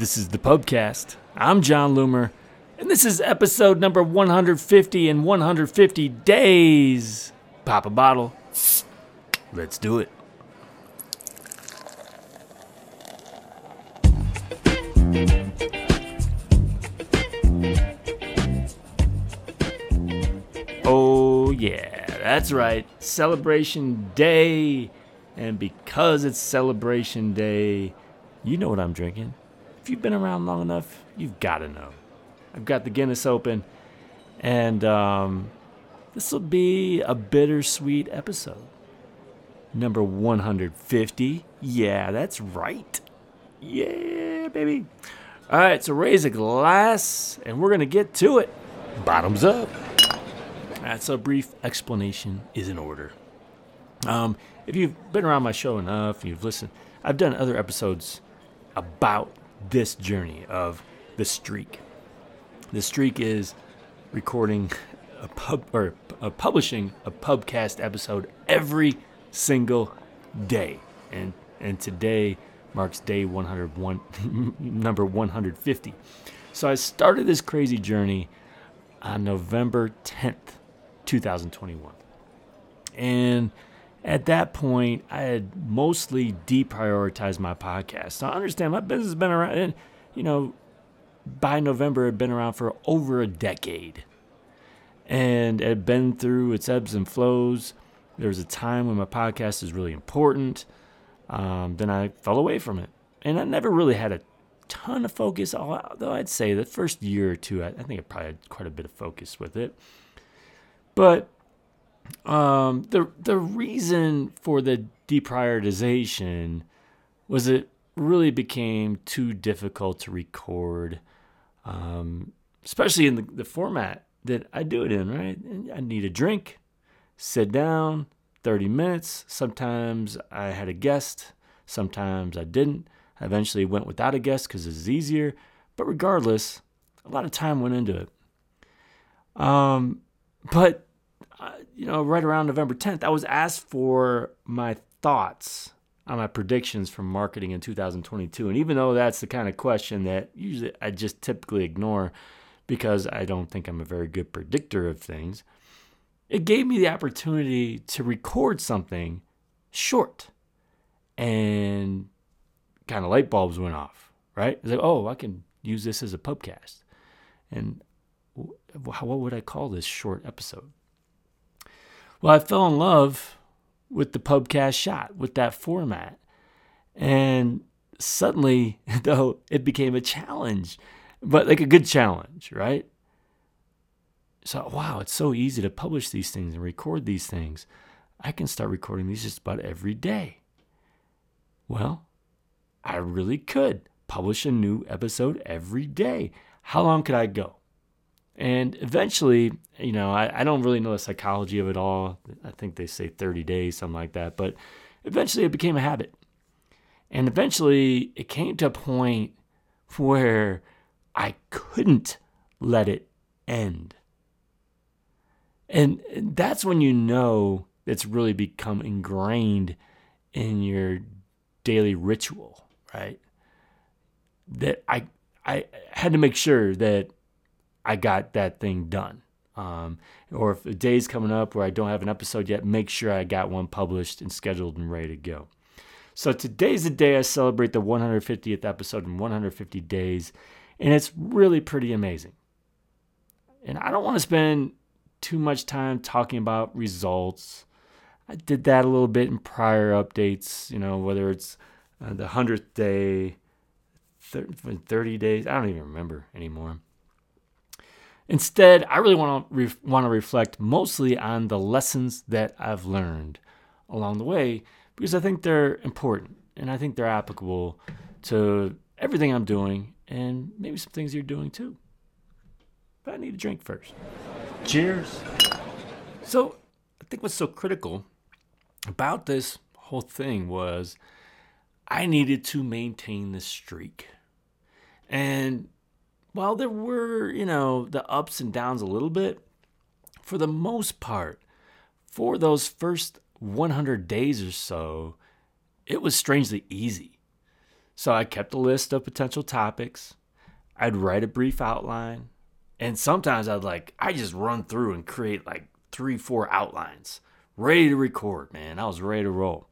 This is the Pubcast. I'm Jon Loomer, and this is episode number 150 in 150 days. Pop a bottle. Let's do it. Oh, yeah, that's right. Celebration Day. And because it's Celebration Day, you know what I'm drinking. If you've been around long enough, you've got to know. I've got the Guinness open, and um, this will be a bittersweet episode. Number 150. Yeah, that's right. Yeah, baby. All right, so raise a glass, and we're going to get to it. Bottoms up. That's a brief explanation is in order. Um, if you've been around my show enough, you've listened, I've done other episodes about this journey of the streak. The streak is recording a pub or uh, publishing a pubcast episode every single day, and and today marks day 101, number 150. So I started this crazy journey on November 10th, 2021, and at that point, I had mostly deprioritized my podcast. So I understand my business has been around, and you know, by November, it had been around for over a decade, and it had been through its ebbs and flows. There was a time when my podcast was really important. Um, then I fell away from it, and I never really had a ton of focus. Although I'd say the first year or two, I think I probably had quite a bit of focus with it, but um, the the reason for the deprioritization was it really became too difficult to record, um, especially in the, the format that I do it in. Right, I need a drink, sit down, thirty minutes. Sometimes I had a guest, sometimes I didn't. I eventually went without a guest because it's easier. But regardless, a lot of time went into it. Um, but you know, right around November 10th, I was asked for my thoughts on my predictions for marketing in 2022. And even though that's the kind of question that usually I just typically ignore because I don't think I'm a very good predictor of things, it gave me the opportunity to record something short. And kind of light bulbs went off, right? It's like, oh, I can use this as a pubcast. And what would I call this short episode? Well, I fell in love with the pubcast shot, with that format. And suddenly, though, it became a challenge, but like a good challenge, right? So, wow, it's so easy to publish these things and record these things. I can start recording these just about every day. Well, I really could publish a new episode every day. How long could I go? And eventually, you know, I, I don't really know the psychology of it all. I think they say 30 days, something like that. But eventually it became a habit. And eventually it came to a point where I couldn't let it end. And that's when you know it's really become ingrained in your daily ritual, right? That I I had to make sure that I got that thing done. Um, or if a day's coming up where I don't have an episode yet, make sure I got one published and scheduled and ready to go. So today's the day I celebrate the 150th episode in 150 days, and it's really pretty amazing. And I don't want to spend too much time talking about results. I did that a little bit in prior updates, you know, whether it's uh, the 100th day, 30 days, I don't even remember anymore. Instead, I really want to re- want to reflect mostly on the lessons that I've learned along the way because I think they're important and I think they're applicable to everything I'm doing and maybe some things you're doing too. But I need a drink first. Cheers. So, I think what's so critical about this whole thing was I needed to maintain the streak. And while there were, you know, the ups and downs a little bit, for the most part, for those first 100 days or so, it was strangely easy. So I kept a list of potential topics. I'd write a brief outline. And sometimes I'd like, I just run through and create like three, four outlines, ready to record, man. I was ready to roll.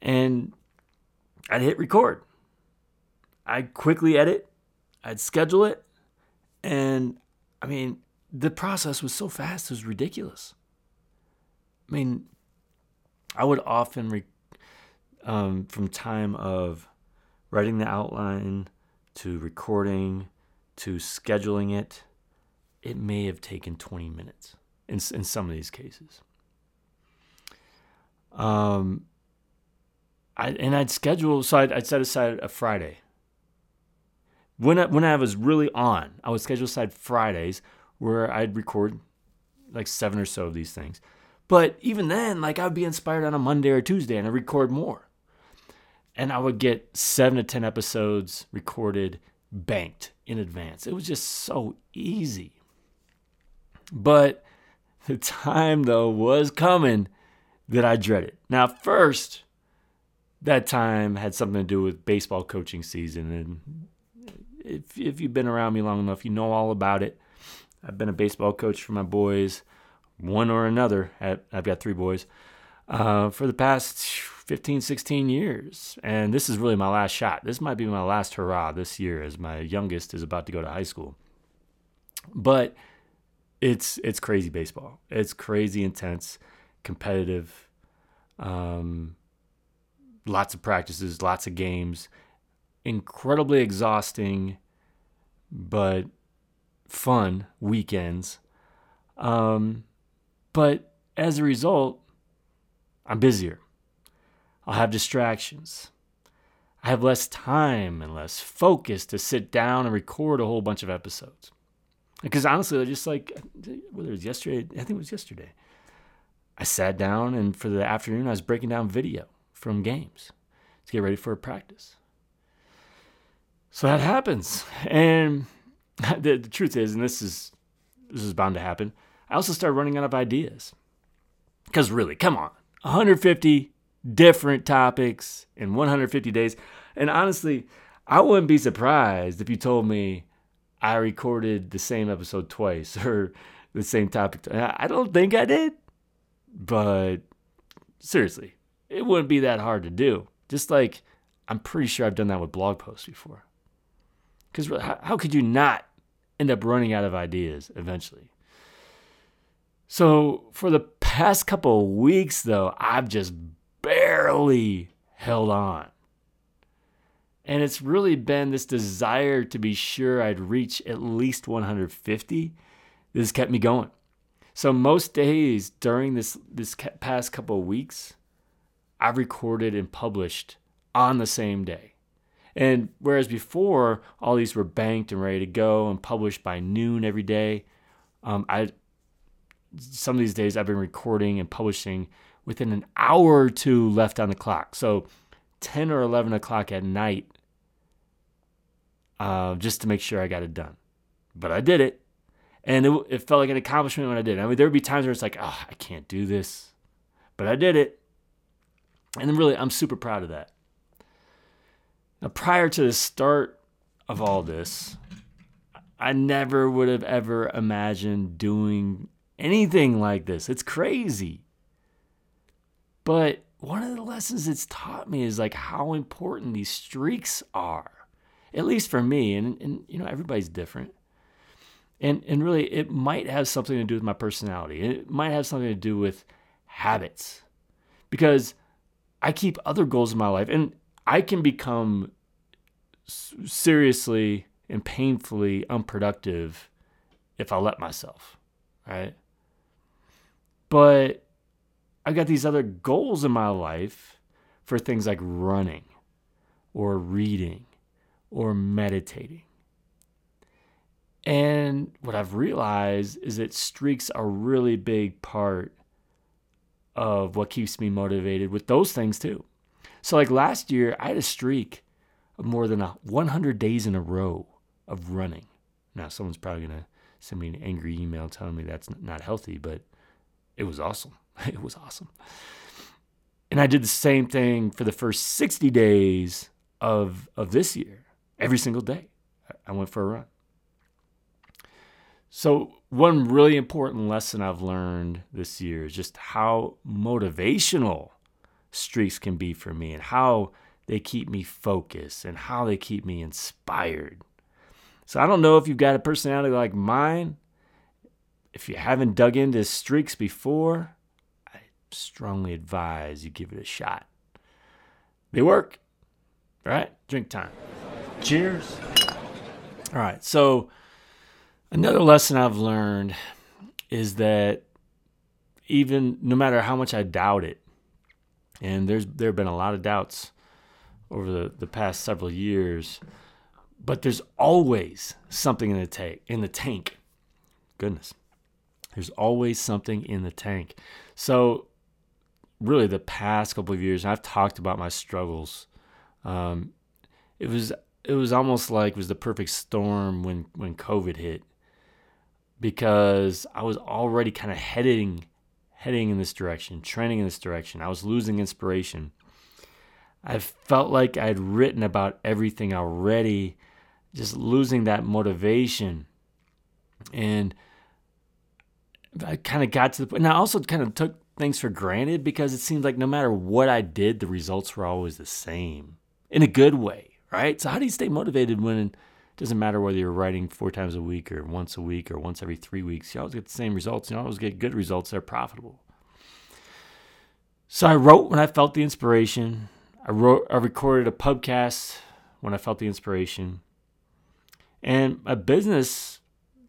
And I'd hit record. I'd quickly edit, I'd schedule it. And I mean, the process was so fast, it was ridiculous. I mean, I would often, re- um, from time of writing the outline to recording to scheduling it, it may have taken 20 minutes in, in some of these cases. Um, I, and I'd schedule, so I'd, I'd set aside a Friday. When I, when I was really on, I would schedule aside Fridays where I'd record like seven or so of these things. But even then, like I'd be inspired on a Monday or Tuesday and I'd record more. And I would get seven to 10 episodes recorded, banked in advance. It was just so easy. But the time, though, was coming that I dreaded. Now, first, that time had something to do with baseball coaching season. And if, if you've been around me long enough, you know all about it. I've been a baseball coach for my boys one or another. I've got three boys uh, for the past 15, 16 years. And this is really my last shot. This might be my last hurrah this year as my youngest is about to go to high school. But it's it's crazy baseball. It's crazy intense, competitive. Um, lots of practices, lots of games, incredibly exhausting, but fun weekends. Um, but as a result, I'm busier. I'll have distractions. I have less time and less focus to sit down and record a whole bunch of episodes. Because honestly, I just like whether it was yesterday, I think it was yesterday. I sat down and for the afternoon, I was breaking down video from games to get ready for a practice. So that happens, and the, the truth is, and this is this is bound to happen. I also started running out of ideas. Because really, come on, 150 different topics in 150 days. And honestly, I wouldn't be surprised if you told me I recorded the same episode twice or the same topic. I don't think I did. But seriously, it wouldn't be that hard to do. Just like I'm pretty sure I've done that with blog posts before. Because how, how could you not end up running out of ideas eventually? So for the past couple of weeks, though, I've just barely held on. And it's really been this desire to be sure I'd reach at least 150 that has kept me going. So most days during this this past couple of weeks, I've recorded and published on the same day. And whereas before all these were banked and ready to go and published by noon every day, um, I some of these days I've been recording and publishing within an hour or two left on the clock. So 10 or 11 o'clock at night, uh, just to make sure I got it done. But I did it. And it, it felt like an accomplishment when I did it. I mean, there would be times where it's like, oh, I can't do this. But I did it. And really, I'm super proud of that. Now, prior to the start of all this, I never would have ever imagined doing anything like this. It's crazy. But one of the lessons it's taught me is like how important these streaks are, at least for me. And, and you know, everybody's different. And, and really, it might have something to do with my personality. It might have something to do with habits because I keep other goals in my life and I can become seriously and painfully unproductive if I let myself, right? But I've got these other goals in my life for things like running or reading or meditating. And what I've realized is that streaks are a really big part of what keeps me motivated with those things too. So, like last year, I had a streak of more than 100 days in a row of running. Now, someone's probably going to send me an angry email telling me that's not healthy, but it was awesome. It was awesome. And I did the same thing for the first 60 days of of this year. Every single day, I went for a run. So, one really important lesson I've learned this year is just how motivational streaks can be for me and how they keep me focused and how they keep me inspired. So, I don't know if you've got a personality like mine. If you haven't dug into streaks before, I strongly advise you give it a shot. They work. All right, drink time. Cheers. All right, so Another lesson I've learned is that even no matter how much I doubt it, and there's there have been a lot of doubts over the, the past several years, but there's always something in the tank in the tank. Goodness. There's always something in the tank. So really the past couple of years, I've talked about my struggles. Um, it was it was almost like it was the perfect storm when when COVID hit because I was already kind of heading heading in this direction, trending in this direction. I was losing inspiration. I felt like I had written about everything already, just losing that motivation. And I kind of got to the point. And I also kind of took things for granted because it seemed like no matter what I did, the results were always the same in a good way, right? So, how do you stay motivated when doesn't matter whether you're writing four times a week or once a week or once every three weeks. You always get the same results. You always get good results. They're profitable. So I wrote when I felt the inspiration. I wrote. I recorded a podcast when I felt the inspiration. And my business,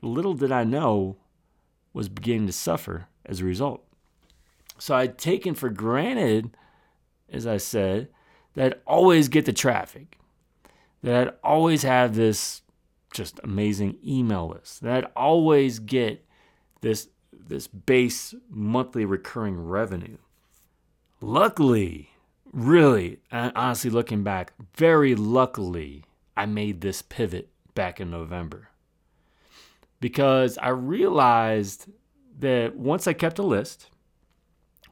little did I know, was beginning to suffer as a result. So I'd taken for granted, as I said, that I'd always get the traffic that I'd always have this just amazing email list, that I'd always get this, this base monthly recurring revenue. Luckily, really, honestly, looking back, very luckily, I made this pivot back in November because I realized that once I kept a list,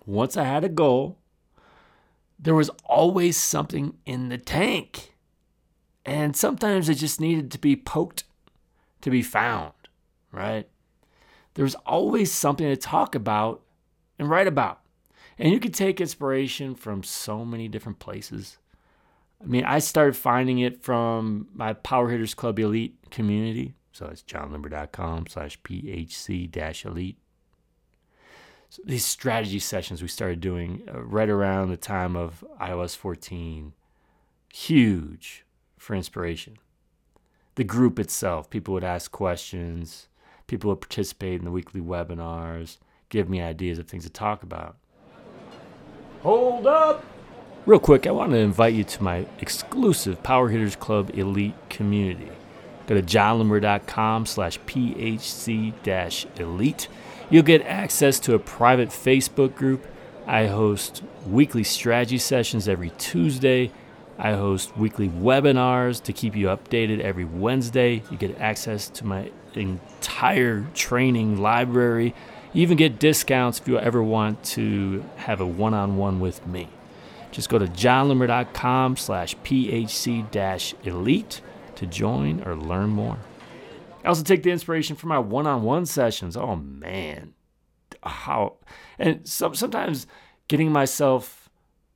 once I had a goal, there was always something in the tank. And sometimes it just needed to be poked to be found, right? There's always something to talk about and write about. And you can take inspiration from so many different places. I mean, I started finding it from my Power Hitters Club Elite community. So it's jonloomer.com slash PHC dash elite. So these strategy sessions we started doing uh, right around the time of iOS 14, huge for inspiration. The group itself, people would ask questions, people would participate in the weekly webinars, give me ideas of things to talk about. Hold up! Real quick, I want to invite you to my exclusive Power Hitters Club Elite community. Go to jonloomer.com slash PHC elite. You'll get access to a private Facebook group. I host weekly strategy sessions every Tuesday I host weekly webinars to keep you updated every Wednesday. You get access to my entire training library. You even get discounts if you ever want to have a one-on-one with me. Just go to jonloomer.com slash phc-elite to join or learn more. I also take the inspiration from my one-on-one sessions. Oh man, how and some, sometimes getting myself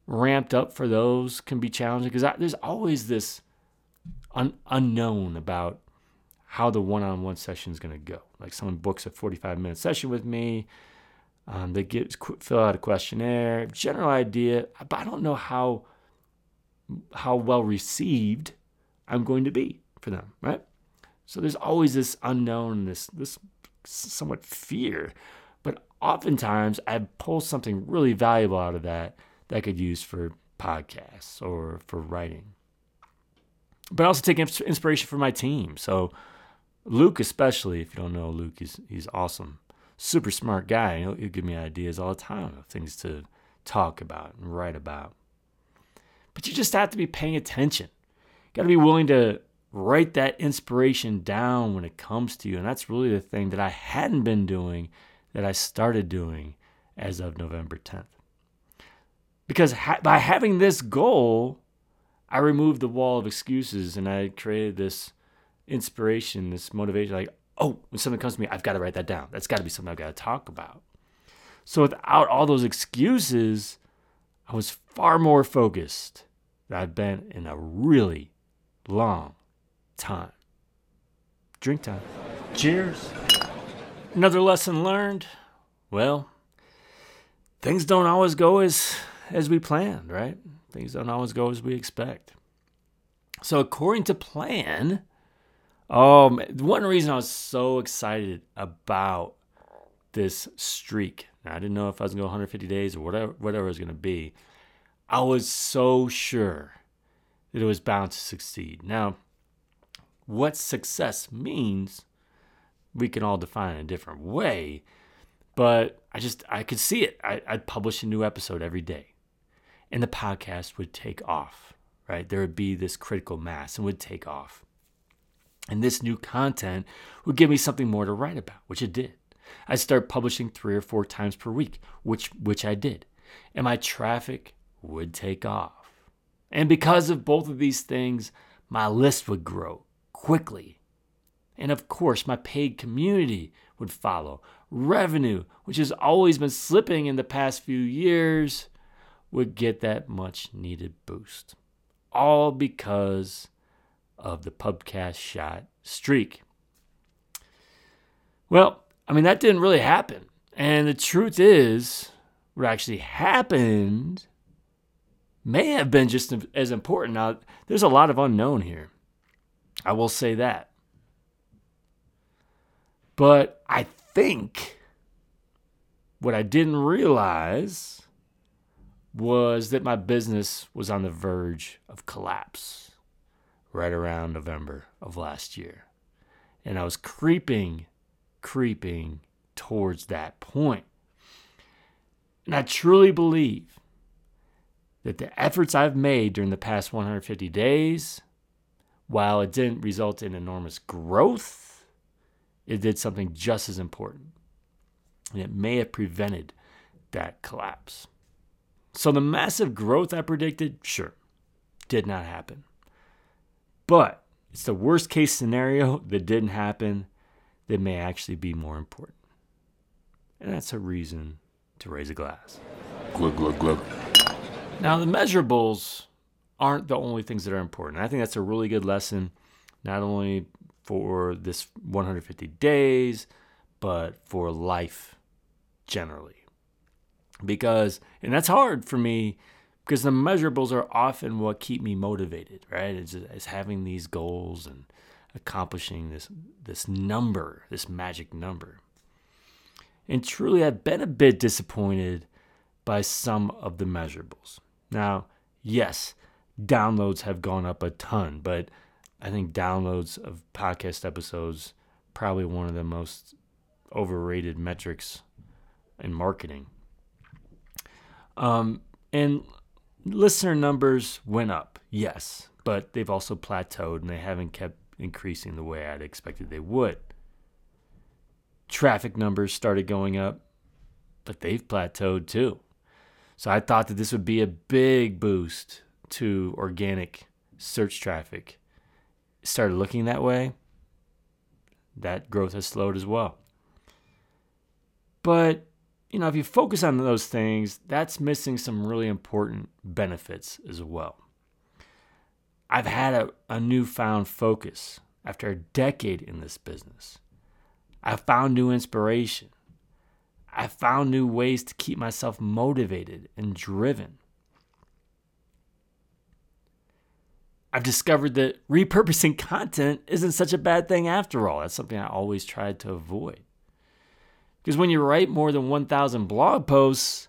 ramped up for those can be challenging because there's always this un- unknown about how the one-on-one session is going to go. Like someone books a 45-minute session with me, um, they get fill out a questionnaire, general idea, but I don't know how how well received I'm going to be for them, right? So there's always this unknown, this this somewhat fear, but oftentimes I pull something really valuable out of that that I could use for podcasts or for writing. But I also take inspiration from my team. So Luke, especially, if you don't know Luke, he's he's awesome, super smart guy. He'll, he'll give me ideas all the time of things to talk about and write about. But you just have to be paying attention. Got to be willing to write that inspiration down when it comes to you. And that's really the thing that I hadn't been doing that I started doing as of November 10th. Because ha- by having this goal, I removed the wall of excuses and I created this inspiration, this motivation. Like, oh, when something comes to me, I've got to write that down. That's got to be something I've got to talk about. So without all those excuses, I was far more focused than I've been in a really long time. Drink time. Cheers. Another lesson learned. Well, things don't always go as as we planned, right? Things don't always go as we expect. So according to plan, um, one reason I was so excited about this streak, I didn't know if I was going to go 150 days or whatever, whatever it was going to be. I was so sure that it was bound to succeed. Now, what success means, we can all define in a different way, but I just, I could see it. I, I'd publish a new episode every day, and the podcast would take off, right? There would be this critical mass and would take off. And this new content would give me something more to write about, which it did. I'd start publishing three or four times per week, which which I did. And my traffic would take off. And because of both of these things, my list would grow quickly. And of course, my paid community would follow. Revenue, which has always been slipping in the past few years, would get that much needed boost. All because of the pubcast shot streak. Well, I mean, that didn't really happen. And the truth is, what actually happened may have been just as important. Now, there's a lot of unknown here. I will say that. But I think what I didn't realize was that my business was on the verge of collapse right around November of last year. And I was creeping, creeping towards that point. And I truly believe that the efforts I've made during the past 150 days, while it didn't result in enormous growth, it did something just as important. And it may have prevented that collapse. So the massive growth I predicted, sure, did not happen. But it's the worst case scenario that didn't happen that may actually be more important. And that's a reason to raise a glass. Glug, glug, glug. Now, the measurables aren't the only things that are important. I think that's a really good lesson, not only for this 150 days, but for life generally. Because, and that's hard for me because the measurables are often what keep me motivated, right? It's, it's having these goals and accomplishing this this number, this magic number. And truly, I've been a bit disappointed by some of the measurables. Now, yes, downloads have gone up a ton, but I think downloads of podcast episodes probably one of the most overrated metrics in marketing. Um, and listener numbers went up, yes, but they've also plateaued and they haven't kept increasing the way I'd expected they would. Traffic numbers started going up, but they've plateaued too. So I thought that this would be a big boost to organic search traffic. started looking that way. That growth has slowed as well. But you know, if you focus on those things, that's missing some really important benefits as well. I've had a, a newfound focus after a decade in this business. I found new inspiration. I found new ways to keep myself motivated and driven. I've discovered that repurposing content isn't such a bad thing after all. That's something I always tried to avoid. Because when you write more than 1,000 blog posts,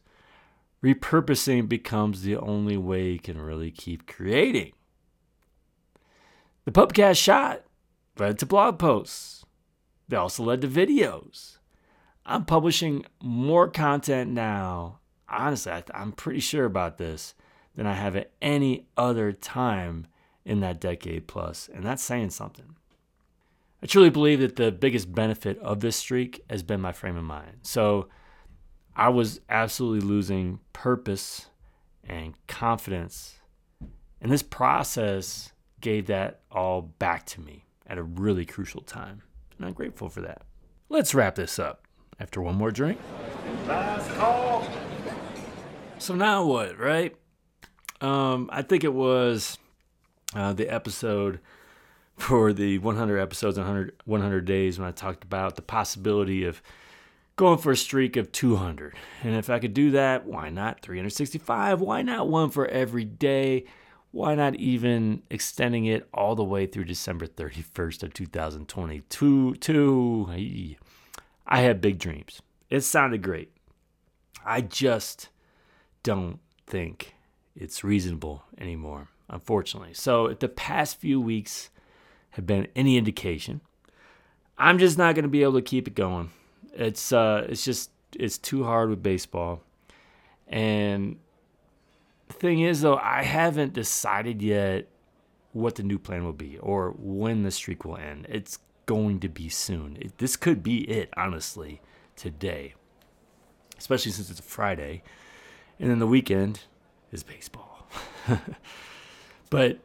repurposing becomes the only way you can really keep creating. The Pubcast shot led to blog posts. They also led to videos. I'm publishing more content now. Honestly, I'm pretty sure about this than I have at any other time in that decade plus, and that's saying something. I truly believe that the biggest benefit of this streak has been my frame of mind. So I was absolutely losing purpose and confidence And this process gave that all back to me at a really crucial time. And I'm grateful for that. Let's wrap this up after one more drink. Last call. So now what, right? Um, I think it was uh, the episode for the 100 episodes, 100, 100 days when I talked about the possibility of going for a streak of 200. And if I could do that, why not 365? Why not one for every day? Why not even extending it all the way through December 31st of 2022? Two, I had big dreams. It sounded great. I just don't think it's reasonable anymore, unfortunately. So, the past few weeks have been any indication, I'm just not going to be able to keep it going. It's uh, it's just it's too hard with baseball, and the thing is though, I haven't decided yet what the new plan will be or when the streak will end. It's going to be soon. It, this could be it, honestly, today, especially since it's a Friday, and then the weekend is baseball. but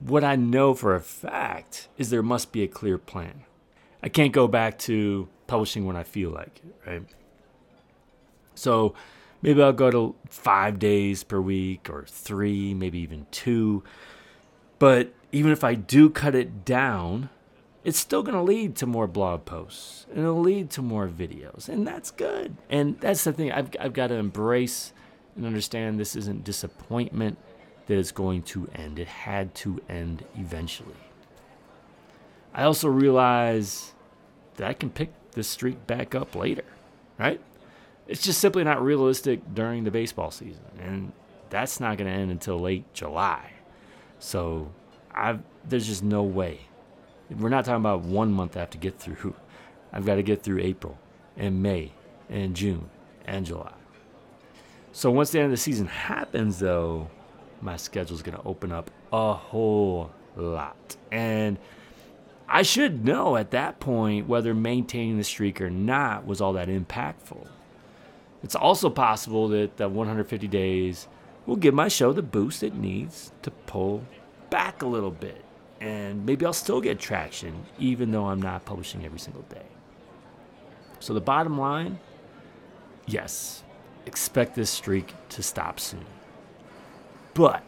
what I know for a fact is there must be a clear plan. I can't go back to publishing when I feel like it, right? So maybe I'll go to five days per week or three, maybe even two. But even if I do cut it down, it's still going to lead to more blog posts and it'll lead to more videos. And that's good. And that's the thing I've, I've got to embrace and understand this isn't disappointment that it's going to end. It had to end eventually. I also realize that I can pick this streak back up later, right? It's just simply not realistic during the baseball season. And that's not going to end until late July. So I've, there's just no way. We're not talking about one month I have to get through. I've got to get through April and May and June and July. So once the end of the season happens, though, my schedule is going to open up a whole lot. And I should know at that point whether maintaining the streak or not was all that impactful. It's also possible that the 150 days will give my show the boost it needs to pull back a little bit. And maybe I'll still get traction even though I'm not publishing every single day. So, the bottom line yes, expect this streak to stop soon. But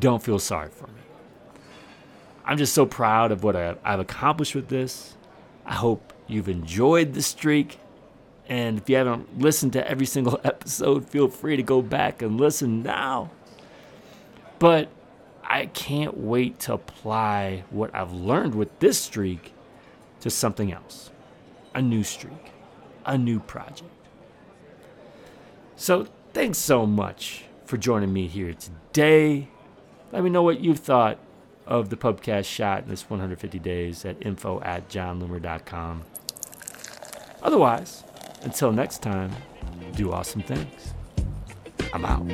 don't feel sorry for me. I'm just so proud of what I've accomplished with this. I hope you've enjoyed the streak. And if you haven't listened to every single episode, feel free to go back and listen now. But I can't wait to apply what I've learned with this streak to something else a new streak, a new project. So, thanks so much for joining me here today. Let me know what you thought of the pubcast shot in this 150 days at info at jonloomer.com. Otherwise, until next time, do awesome things. I'm out.